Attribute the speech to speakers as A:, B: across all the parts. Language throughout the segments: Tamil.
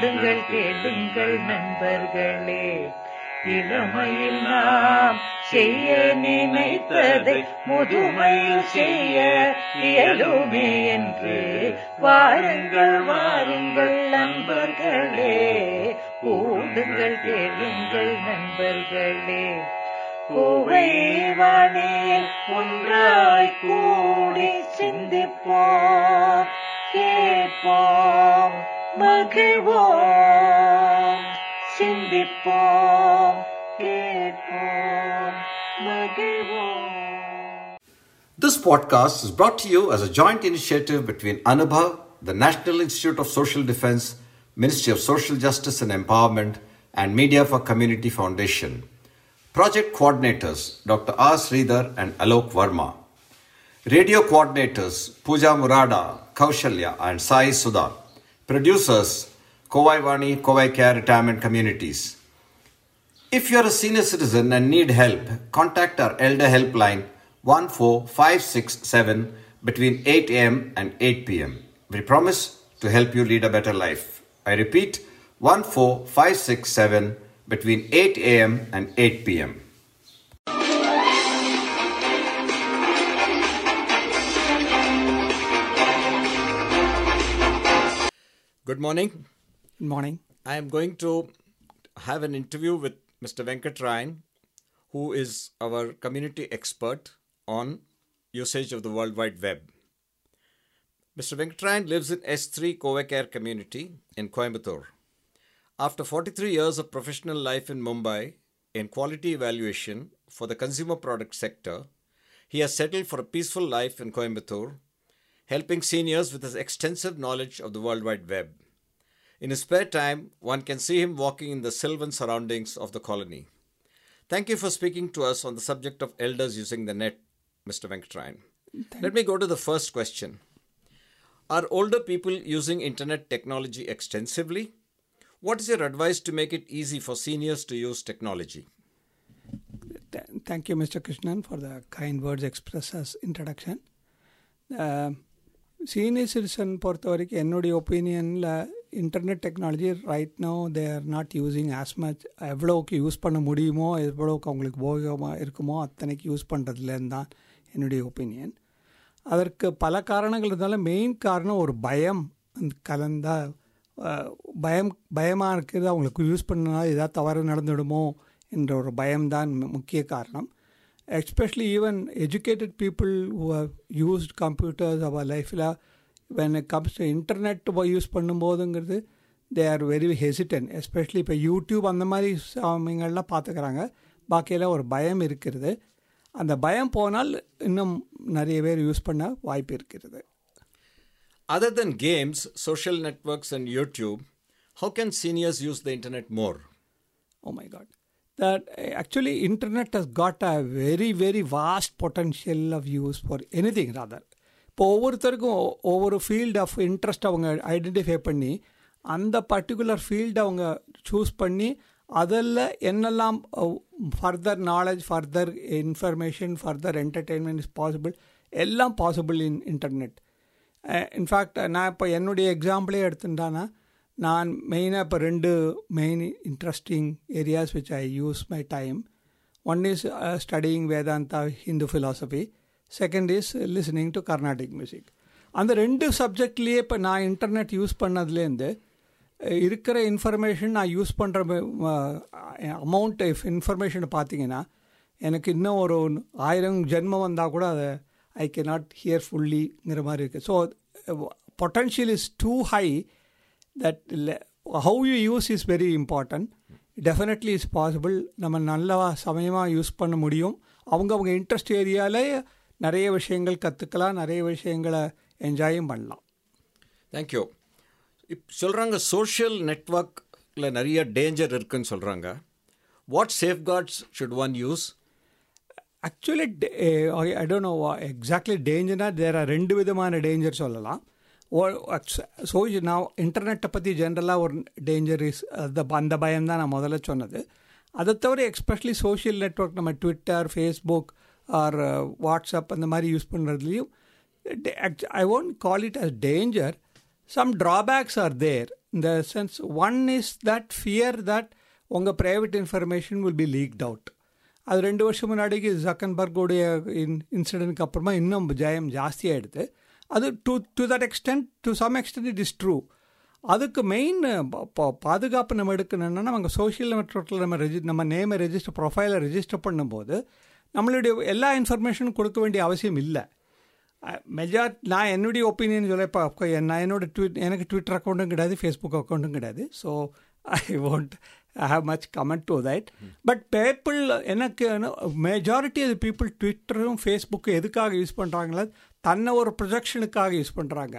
A: பாடுங்கள் கேளுங்கள் நண்பர்களே. இளமையில் நாம் செய்ய நினைத்ததை முதுமையில் செய்ய இயலுமே என்று வாருங்கள் வாருங்கள் நண்பர்களே. கூடுங்கள் கேளுங்கள் நண்பர்களே. கோவைவானே ஒன்றாய் கூடி சிந்திப்போம் கேட்போம். மகிழ்வோம் சிந்திப்போம் கேட்போம் மகிழ்வோம்
B: This podcast is brought to you as a joint initiative between Anubhav, the National Institute of Social Defense, Ministry of Social Justice and Empowerment, and Media for Community Foundation. Project coordinators Dr. R. Sridhar and Alok Verma. Radio coordinators Pooja Murada, Kaushalya, and Sai Sudha. Producers Kovai Vani, Kovai Care Retirement Communities. If you are a senior citizen and need help, contact our Elder Helpline 14567 between 8 am and 8 pm. We promise to help you lead a better life. I repeat 14567 between 8 am and 8 pm. Good morning.
C: Good morning.
B: I am going to have an interview with Mr. Venkat Ryan, who is our community expert on usage of the World Wide Web. Mr. Venkat Ryan lives in S3 Kovacare community in Coimbatore. After 43 years of professional life in Mumbai in quality evaluation for the consumer product sector, he has settled for a peaceful life in Coimbatore, helping seniors with his extensive knowledge of the World Wide Web. In his spare time, one can see him walking in the sylvan surroundings of the colony. Thank you for speaking to us on the subject of elders using the net, Mr. Venkatrayan. Let me go to the first question. Are older people using internet technology extensively? What is your advice to make it easy for seniors to use technology?
C: Thank you, Mr. Krishnan, for the kind words expressed as introduction. Uh, senior citizen பொறுத்த வரைக்கும் என்னுடைய ஒப்பீனியனில் internet technology right no they are not using as much எவ்வளோக்கு யூஸ் பண்ண முடியுமோ எவ்வளோக்கு அவங்களுக்கு போகமாக இருக்குமோ அத்தனைக்கு யூஸ் பண்ணுறதுலேருந்து தான் என்னுடைய ஒப்பீனியன் அதற்கு பல காரணங்கள் இருந்தாலும் மெயின் காரணம் ஒரு பயம். அந்த கலந்த பயம் பயமாக இருக்கிறது அவங்களுக்கு யூஸ் பண்ணால் ஏதாவது தவறு நடந்துடுமோ என்ற ஒரு பயம்தான் முக்கிய காரணம். Especially even educated people who have used computers அவர் லைஃப்பில் when comes to internet use பண்ணும்போதுங்கிறது they are very hesitant especially இப்போ யூடியூப் அந்த மாதிரி சாமிங்கள்லாம் பார்த்துக்கிறாங்க பாக்கியெல்லாம் ஒரு பயம் இருக்கிறது. அந்த பயம் போனால் இன்னும் நிறைய பேர் யூஸ் பண்ண வாய்ப்பு இருக்கிறது.
B: Other than games, social networks, and YouTube, how can seniors use the internet more?
C: oh my god. That eh, actually internet has got a very very vast potential of use for anything rather. இப்போ ஒவ்வொருத்தருக்கும் ஒவ்வொரு ஃபீல்ட் ஆஃப் இன்ட்ரெஸ்ட் அவங்க ஐடென்டிஃபை பண்ணி அந்த பர்டிகுலர் ஃபீல்டை அவங்க சூஸ் பண்ணி அதில் என்னெல்லாம் further knowledge further information further entertainment is possible எல்லாம் possible in internet in fact நான் இப்போ என்னுடைய எக்ஸாம்பிளே எடுத்துட்டானா நான் மெயினாக இப்போ ரெண்டு main interesting areas which I use my time one is studying Vedanta Hindu philosophy second is listening to Carnatic music அந்த ரெண்டு சப்ஜெக்ட்லேயே இப்போ நான் இன்டர்நெட் யூஸ் பண்ணதுலேருந்து இருக்கிற இன்ஃபர்மேஷன் நான் யூஸ் பண்ணுற அமௌண்ட் இஃப் இன்ஃபர்மேஷனை பார்த்தீங்கன்னா எனக்கு இன்னும் ஒரு ஆயிரம் ஜென்மம் வந்தால் கூட அதை ஐ கே நாட் ஹியர் ஃபுல்லிங்கிற மாதிரி இருக்குது so potential is too high that how you use is very important definitely is possible நம்ம நல்ல சமயமாக யூஸ் பண்ண முடியும். அவங்க அவங்க இன்ட்ரெஸ்ட் ஏரியாவில் நிறைய விஷயங்கள் கற்றுக்கலாம் நிறைய விஷயங்களை என்ஜாயும் பண்ணலாம்.
B: Thank you. இப்போ சொல்கிறாங்க சோஷியல் நெட்ஒர்க்கில் நிறைய டேஞ்சர் இருக்குன்னு சொல்கிறாங்க what safeguards should one use
C: actually I don't know exactly டேஞ்சர்னா there are ரெண்டு விதமான டேஞ்சர் சொல்லலாம். ஸோ நான் இன்டர்நெட்டை பற்றி ஜென்ரலாக ஒரு டேஞ்சர் இஸ் அந்த அந்த பயம் தான் நான் முதல்ல சொன்னது அதை தவிர எக்ஸ்பெஷலி சோஷியல் நெட்ஒர்க் நம்ம ட்விட்டர் ஃபேஸ்புக் ஆர் வாட்ஸ்அப் அந்த மாதிரி use பண்ணுறதுலையும் I won't call it as danger some drawbacks are there இந்த sense one is that fear that உங்கள் private information will be leaked out அது ரெண்டு வருஷம் முன்னாடிக்கு ஜக்கன்பர்கோடைய இன் இன்சிடென்ட்க்கு அப்புறமா இன்னும் ஜெயம் ஜாஸ்தியாகிடுது அது to to that extent to some extent it is true அதுக்கு மெயின் பாதுகாப்பு நம்ம எடுக்கணும்னா நம்ம சோஷியல் நெட்ஒர்க்கில் நம்ம ரெஜி நம்ம நேமை ரெஜிஸ்டர் ப்ரொஃபைலை ரெஜிஸ்டர் பண்ணும்போது நம்மளுடைய எல்லா இன்ஃபர்மேஷனும் கொடுக்க வேண்டிய அவசியம் இல்லை. மெஜார் நான் என்னுடைய ஒப்பீனியன் சொல்ல இப்போ நான் என்னோட ட்விட் எனக்கு ட்விட்டர் அக்கௌண்ட்டும் கிடையாது ஃபேஸ்புக் அக்கௌண்ட்டும் கிடையாது. So I want I have much comment to that but people எனக்கு மெஜாரிட்டி ஆஃப் பீப்புள் ட்விட்டரும் ஃபேஸ்புக்கும் எதுக்காக யூஸ் பண்ணுறாங்களா தன்னை ஒரு ப்ரொஜெக்ஷனுக்காக யூஸ் பண்ணுறாங்க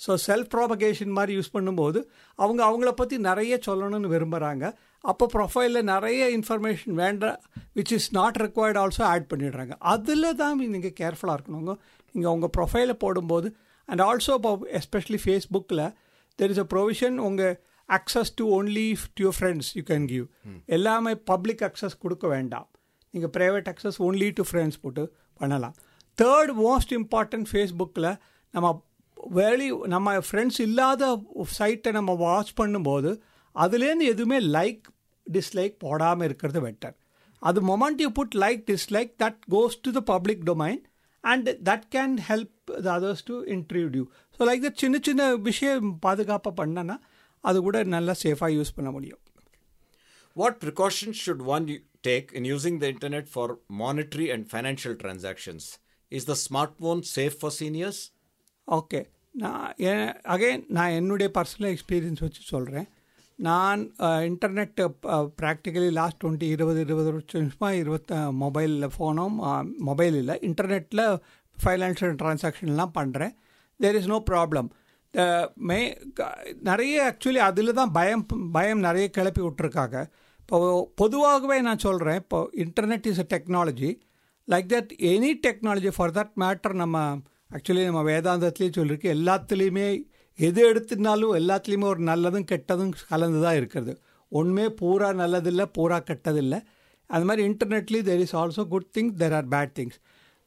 C: ஸோ செல்ஃப் ப்ராபகேஷன் மாதிரி யூஸ் பண்ணும்போது அவங்க அவங்கள பற்றி நிறைய சொல்லணும்னு விரும்புகிறாங்க அப்போ ப்ரொஃபைலில் நிறைய இன்ஃபர்மேஷன் வேண்டாம் which is not required also add பண்ணிடுறாங்க. அதில் தான் நீங்கள் கேர்ஃபுல்லாக இருக்கணுங்க. நீங்கள் உங்கள் ப்ரொஃபைலை போடும்போது அண்ட் ஆல்சோ இப்போ எஸ்பெஷலி ஃபேஸ்புக்கில் தெர் இஸ் அ ப்ரொவிஷன் உங்கள் access to only to your friends you can give எல்லாமே பப்ளிக் அக்சஸ் கொடுக்க வேண்டாம். நீங்கள் private access only to friends போட்டு பண்ணலாம். தேர்ட் மோஸ்ட் இம்பார்ட்டன்ட் ஃபேஸ்புக்கில் நம்ம வெளி நம்ம ஃப்ரெண்ட்ஸ் இல்லாத சைட்டை நம்ம வாட்ச் பண்ணும்போது அதுலேருந்து எதுவுமே லைக் டிஸ்லைக் போடாமல் இருக்கிறது பெட்டர் அது moment you put like dislike that goes to the public domain and that can help the others to interview so like the சின்ன சின்ன விஷயம் பாதுகாப்பாக பண்ணனா அது கூட நல்லா சேஃபாக யூஸ் பண்ண முடியும்.
B: What precautions should one take in using the internet for monetary and financial financial is the smartphone safe for seniors
C: okay நான் அகைன் நான் என்னுடைய பர்சனல் எக்ஸ்பீரியன்ஸ் வச்சு சொல்கிறேன் நான் இன்டர்நெட் ப்ராக்டிக்கலி லாஸ்ட் டுவெண்ட்டி இருபது இருபது வருஷமாக இருபத்த மொபைலில் ஃபோனும் மொபைல் இல்லை இன்டர்நெட்டில் ஃபைனான்ஷியல் ட்ரான்சாக்ஷன்லாம் பண்ணுறேன் there is no problem may நிறைய ஆக்சுவலி அதில் தான் பயம் பயம் நிறைய கிளப்பி விட்டுருக்காங்க இப்போ பொதுவாகவே நான் சொல்கிறேன் இப்போ internet is a technology like that any technology for that matter நம்ம ஆக்சுவலி நம்ம வேதாந்தத்துலேயும் சொல்லியிருக்கு எல்லாத்துலேயுமே எது எடுத்துனாலும் எல்லாத்துலேயுமே ஒரு நல்லதும் கெட்டதும் கலந்து தான் இருக்கிறது. ஒன்றுமே பூரா நல்லதில்லை பூரா கெட்டதில்லை. அது மாதிரி இன்டர்நெட்லி there is also good things there are bad things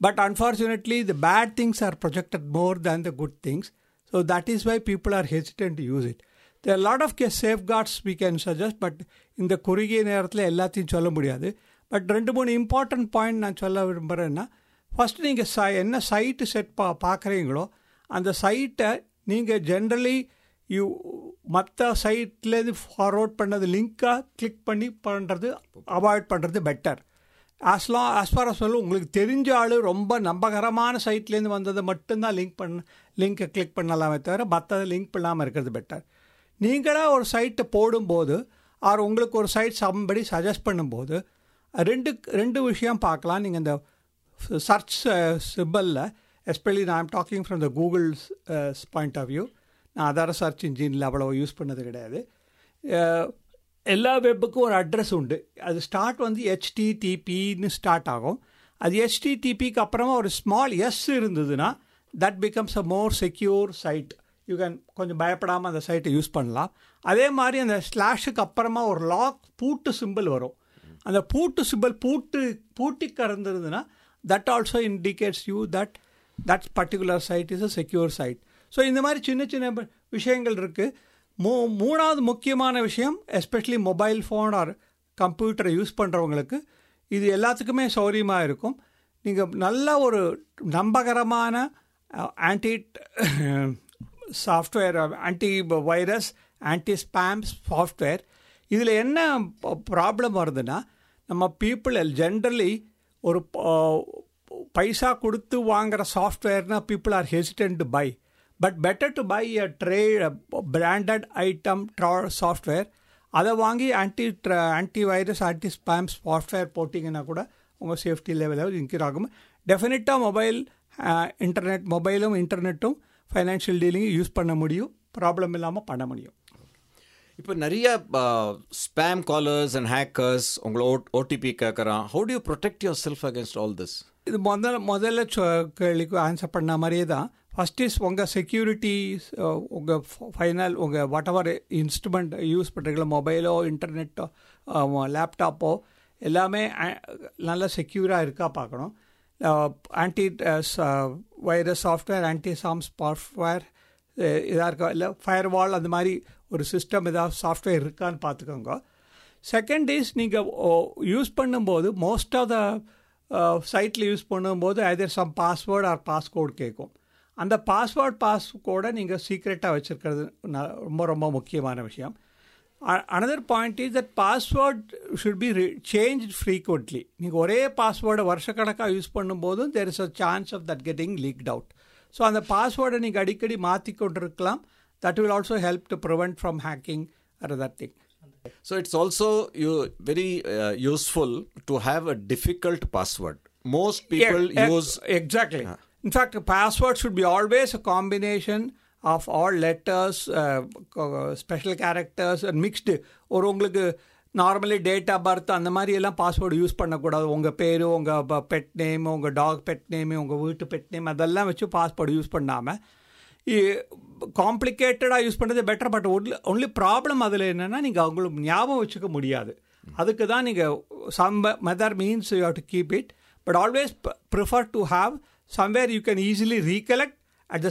C: but unfortunately the bad things are projected more than the good things so that is why people are hesitant to use it there lot of K safeguards we can suggest but இந்த குறுகிய நேரத்தில் எல்லாத்தையும் சொல்ல முடியாது. பட் ரெண்டு மூணு இம்பார்ட்டன்ட் பாயிண்ட் நான் சொல்ல விரும்புகிறேன்னா ஃபஸ்ட் நீங்கள் ச என்ன சைட்டு செட் பா பார்க்குறீங்களோ அந்த சைட்டை நீங்கள் ஜென்ரலி யூ மற்ற சைட்லேருந்து ஃபார்வர்ட் பண்ணது லிங்க்காக கிளிக் பண்ணி பண்ணுறது அவாய்ட் பண்ணுறது பெட்டர் ஆஸ்லாம் ஆஸ் ஃபார் அஸ் வெல் உங்களுக்கு தெரிஞ்ச ஆள் ரொம்ப நம்பகரமான சைட்லேருந்து வந்ததை மட்டும்தான் லிங்க் பண்ண லிங்க்கை கிளிக் பண்ணலாமே தவிர மற்றதை லிங்க் பண்ணாமல் இருக்கிறது பெட்டர் நீங்களாக ஒரு சைட்டை போடும்போது ஆர் உங்களுக்கு ஒரு சைட் சம்படி சஜஸ்ட் பண்ணும்போது ரெண்டு ரெண்டு விஷயம் பார்க்கலாம். நீங்கள் இந்த சர்ச் சிம்பிளில் எஸ்பெஷலி நான் talking from the Google's point of view நான் அதர சர்ச் இன்ஜினில் அவ்வளோ யூஸ் பண்ணது கிடையாது. எல்லா வெப்புக்கும் ஒரு அட்ரஸ் உண்டு. அது ஸ்டார்ட் வந்து ஹெச்டிடிபின்னு ஸ்டார்ட் ஆகும். அது ஹெச்டிடிபிக்கு அப்புறமா ஒரு ஸ்மால் எஸ் இருந்ததுன்னா that becomes a more secure site you can கொஞ்சம் பயப்படாமல் அந்த சைட்டை யூஸ் பண்ணலாம். அதே மாதிரி அந்த ஸ்லாஷுக்கு அப்புறமா ஒரு லாக் பூட்டு சிம்பிள் வரும். அந்த பூட்டு சிபல் பூட்டு பூட்டி கறந்துருதுன்னா that also indicates you that that particular site is a secure site so இந்த மாதிரி சின்ன சின்ன விஷயங்கள் இருக்குது மூ மூணாவது முக்கியமான விஷயம் எஸ்பெஷலி மொபைல் ஃபோன் ஆர் கம்ப்யூட்டரை யூஸ் பண்ணுறவங்களுக்கு இது எல்லாத்துக்குமே சௌரியமாக இருக்கும். நீங்கள் நல்ல ஒரு நம்பகரமான anti software anti virus anti spam software இதில் என்ன ப்ராப்ளம் வருதுன்னா நம்ம பீப்புள் ஜென்ரலி ஒரு பைசா கொடுத்து வாங்குகிற சாஃப்ட்வேர்னா people are hesitant to buy but better to buy a try branded item try software அதை வாங்கி anti anti virus anti spam software போட்டிங்கன்னா கூட உங்கள் சேஃப்டி லெவலாவது இன்க்ரீஸ் ஆகும். டெஃபினட்டாக மொபைல் இன்டர்நெட் மொபைலும் இன்டர்நெட்டும் ஃபைனான்ஷியல் டீலிங்கும் யூஸ் பண்ண முடியும். ப்ராப்ளம் இல்லாமல் பண்ண முடியும்.
B: இப்போ நிறைய ஸ்பேம் காலர்ஸ் அண்ட் ஹேக்கர்ஸ் உங்களை ஓ ஓடிபி கேட்குறான் how do you protect yourself against all this
C: இது முதல்ல முதல்ல கேள்விக்கு ஆன்சர் பண்ண மாதிரியே தான். ஃபஸ்ட் இஸ் உங்கள் செக்யூரிட்டி உங்கள் ஃபைனல் உங்கள் வாட் எவர் இன்ஸ்ட்ருமெண்ட் யூஸ் பண்ணுறீங்களோ மொபைலோ இன்டர்நெட்டோ லேப்டாப்போ எல்லாமே நல்லா செக்யூராக இருக்கா பார்க்கணும். Anti virus software anti spam software இதாக இருக்கா இல்லை ஃபயர் வால் அந்த மாதிரி ஒரு சிஸ்டம் ஏதாவது சாஃப்ட்வேர் இருக்கான்னு பார்த்துக்கோங்க. செகண்ட் இஸ் நீங்கள் யூஸ் பண்ணும்போது மோஸ்ட் ஆஃப் த சைட்டில் யூஸ் பண்ணும்போது either some password or passcode கேட்கும் அந்த பாஸ்வேர்ட் பாஸ்கோடை நீங்கள் சீக்ரெட்டாக வச்சுருக்கிறது ரொம்ப ரொம்ப முக்கியமான விஷயம். Another point is that password should be change frequently நீங்கள் ஒரே பாஸ்வேர்டை வருஷக்கணக்காக யூஸ் பண்ணும்போதும் there is a chance of that getting leaked out so அந்த பாஸ்வேர்டை நீங்கள் அடிக்கடி மாற்றி கொண்டிருக்கலாம் will also help to prevent from hacking or other thing
B: So it's also you very uh, useful to have a difficult password. Most people
C: Yeah,
B: use
C: exactly. In fact, a password should be always a combination of all letters, uh, co- special characters, and mixed. ஒரு உங்களுக்கு நார்மலி டேட் ஆஃப் பர்த் அந்த மாதிரி எல்லாம் பாஸ்வேர்டு யூஸ் பண்ணக்கூடாது உங்கள் பேர் உங்கள் பெட் நேம் உங்கள் டாக் பெட் நேம் உங்கள் வீட்டு பெட் நேம் அதெல்லாம் வச்சு பாஸ்வேர்டு யூஸ் பண்ணாமல் காம்ப்ளிகேட்டடாக யூஸ் பண்ணுறது better but only only problem அதில் என்னென்னா நீங்கள் அவங்களுக்கு ஞாபகம் வச்சுக்க முடியாது அதுக்கு தான் நீங்கள் some method means you have to keep it but always prefer to have somewhere you can easily recollect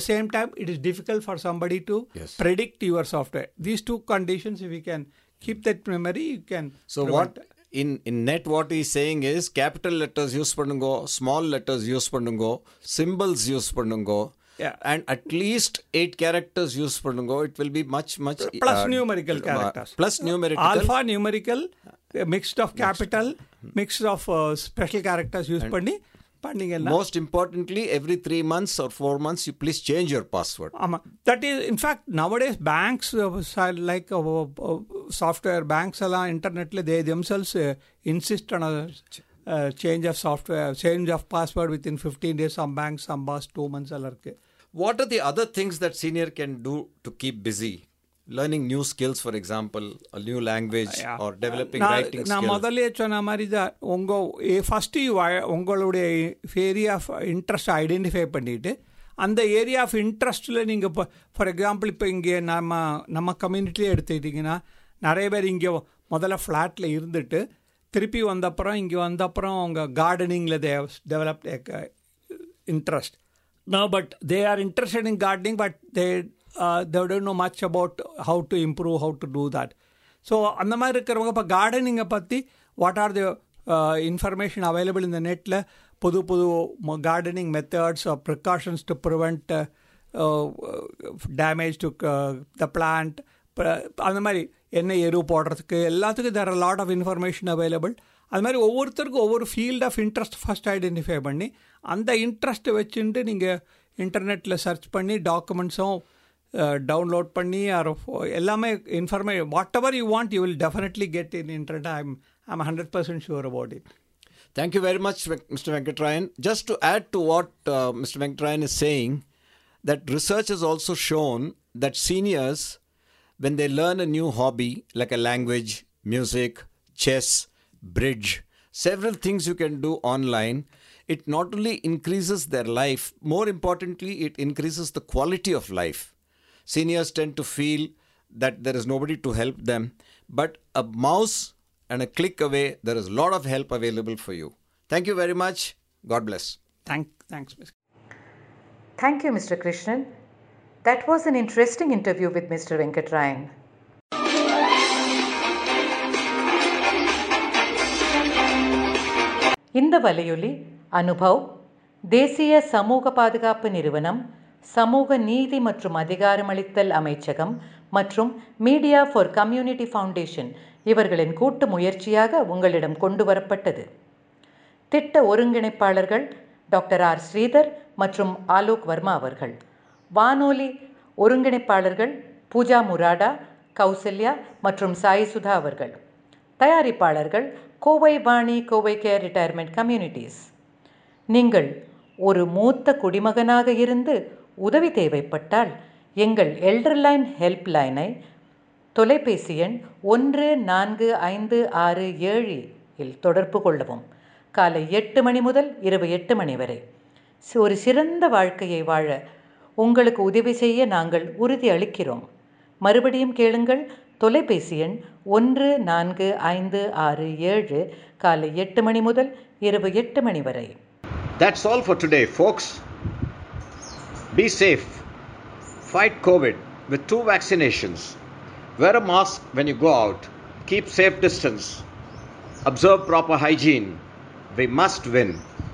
C: same time it is difficult for somebody to
B: Yes.
C: predict your software these two conditions if you can keep that memory you can
B: So
C: prevent-
B: what in in net what he's saying is capital letters use பண்ணுங்கோ small letters use பண்ணுங்கோ symbols use பண்ணுங்கோ
C: Yeah.
B: and at least eight characters use பண்ணுங்கோ it will be much much
C: plus
B: uh,
C: numerical
B: uh,
C: characters
B: plus numerical
C: alpha numerical a mixed of capital mixed of uh, special characters use பண்ணி பண்ணீங்கன்னா
B: most importantly every 3 months or 4 months you please change your password
C: ஆமாம் that is in fact nowadays banks like software banks எல்லாம் இன்டர்நெட்டில் they themselves insist on change of software change of password within fifteen days some banks some pass two months எல்லாம் இருக்குது
B: what are the other things that senior can do to keep busy? Learning new skills for example a new language or developing
C: நான்
B: writing
C: நான்
B: skills.
C: முதல்ல சொன்ன மாதிரி தான் உங்கள் ஃபஸ்ட்டு உங்களுடைய ஏரியா ஆஃப் இன்ட்ரெஸ்ட் ஐடென்டிஃபை பண்ணிவிட்டு அந்த ஏரியா ஆஃப் இன்ட்ரெஸ்ட்டில் நீங்கள் இப்போ ஃபார் எக்ஸாம்பிள் இப்போ இங்கே நம்ம நம்ம கம்யூனிட்டிலே எடுத்துக்கிட்டிங்கன்னா நிறைய பேர் இங்கே முதல்ல ஃப்ளாட்டில் இருந்துட்டு திருப்பி வந்தப்புறம் இங்கே வந்தப்புறம் அவங்க கார்டனிங்கில் they develop interest. No, but they are interested in gardening, but they uh, they don't know much about how to improve, how to do that. So அந்த மாதிரி இருக்கிறவங்க இப்போ கார்டனிங்கை பற்றி what are the information available இந்த நெட்டில் புது புது gardening methods precautions to prevent damage to the plant அந்த மாதிரி என்ன எரு போடுறதுக்கு எல்லாத்துக்கும் there lot of information available அது மாதிரி ஒவ்வொருத்தருக்கும் ஒவ்வொரு field of interest first identify பண்ணி அந்த இன்ட்ரெஸ்ட்டை வச்சுட்டு நீங்கள் இன்டர்நெட்டில் சர்ச் பண்ணி டாக்குமெண்ட்ஸும் டவுன்லோட் பண்ணி ஆர் எல்லாமே information whatever you want you will definitely get in internet I am I am hundred percent sure about it
B: Thank you very much, Vek- Mr. Venkatrayan. Just to add to what uh, Mr. Venkatrayan is saying, that research has also shown that seniors, when they learn a new hobby like a language, music, chess, bridge, several things you can do online, it not only increases their life, more importantly, it increases the quality of life. Seniors tend to feel that there is nobody to help them, but a mouse and a click away, there is a lot of help available for you. Thank you very much. God bless.
C: Thank, thanks.
A: Thank you, Mr. Krishnan. That was an interesting interview with Mr. Venkatrayan. இந்த வலையொலி அனுபவ் தேசிய சமூக பாதுகாப்பு நிறுவனம் சமூக நீதி மற்றும் அதிகாரமளித்தல் அமைச்சகம் மற்றும் மீடியா ஃபார் கம்யூனிட்டி ஃபவுண்டேஷன் இவர்களின் கூட்டு முயற்சியாக உங்களிடம் கொண்டு வரப்பட்டது திட்ட ஒருங்கிணைப்பாளர்கள் டாக்டர் ஆர் ஸ்ரீதர் மற்றும் ஆலோக் வர்மா அவர்கள் வானொலி ஒருங்கிணைப்பாளர்கள் பூஜா முராடா கௌசல்யா மற்றும் சாய் சுதா அவர்கள். தயாரிப்பாளர்கள் Kovai Vani Kovai care retirement communities. நீங்கள் ஒரு மூத்த குடிமகனாக இருந்து உதவி தேவைப்பட்டால் எங்கள் எல்டர்லைன் ஹெல்ப் லைனை தொலைபேசி எண் ஒன்று நான்கு ஐந்து ஆறு ஏழு இல் தொடர்பு கொள்ளவும். காலை எட்டு மணி முதல் இரவு எட்டு மணி வரை. ஒரு சிறந்த வாழ்க்கையை வாழ உங்களுக்கு உதவி செய்ய நாங்கள் உறுதி அளிக்கிறோம் மறுபடியும் கேளுங்கள் தொலைபேசி எண் ஒன்று நான்கு ஐந்து ஆறு ஏழு காலை எட்டு மணி முதல் இரவு எட்டு மணி வரை
B: That's all for today, folks. Be safe. Fight COVID with two vaccinations. wear a mask when you go out, keep safe distance, observe proper hygiene. We must win.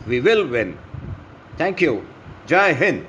B: We will win. Thank you. Jai Hind.